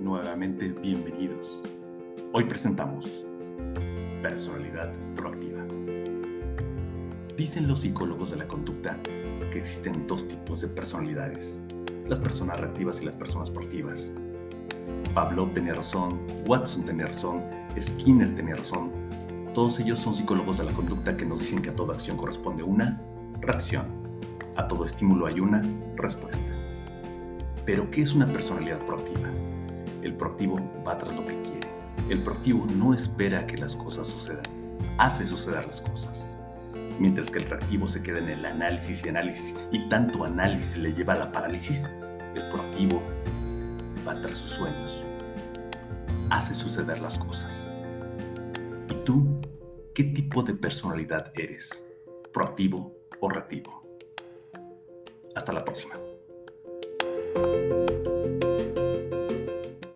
nuevamente bienvenidos. Hoy presentamos personalidad proactiva. Dicen los psicólogos de la conducta que existen dos tipos de personalidades, las personas reactivas y las personas proactivas. Pavlov tenía razón, Watson tenía razón, Skinner tenía razón. Todos ellos son psicólogos de la conducta que nos dicen que a toda acción corresponde una reacción, a todo estímulo hay una respuesta. Pero, ¿qué es una personalidad proactiva? El proactivo va tras lo que quiere. El proactivo no espera que las cosas sucedan, hace suceder las cosas. Mientras que el reactivo se queda en el análisis y análisis y tanto análisis le lleva a la parálisis, el proactivo va tras sus sueños, hace suceder las cosas. ¿Y tú qué tipo de personalidad eres? ¿Proactivo o reactivo? Hasta la próxima.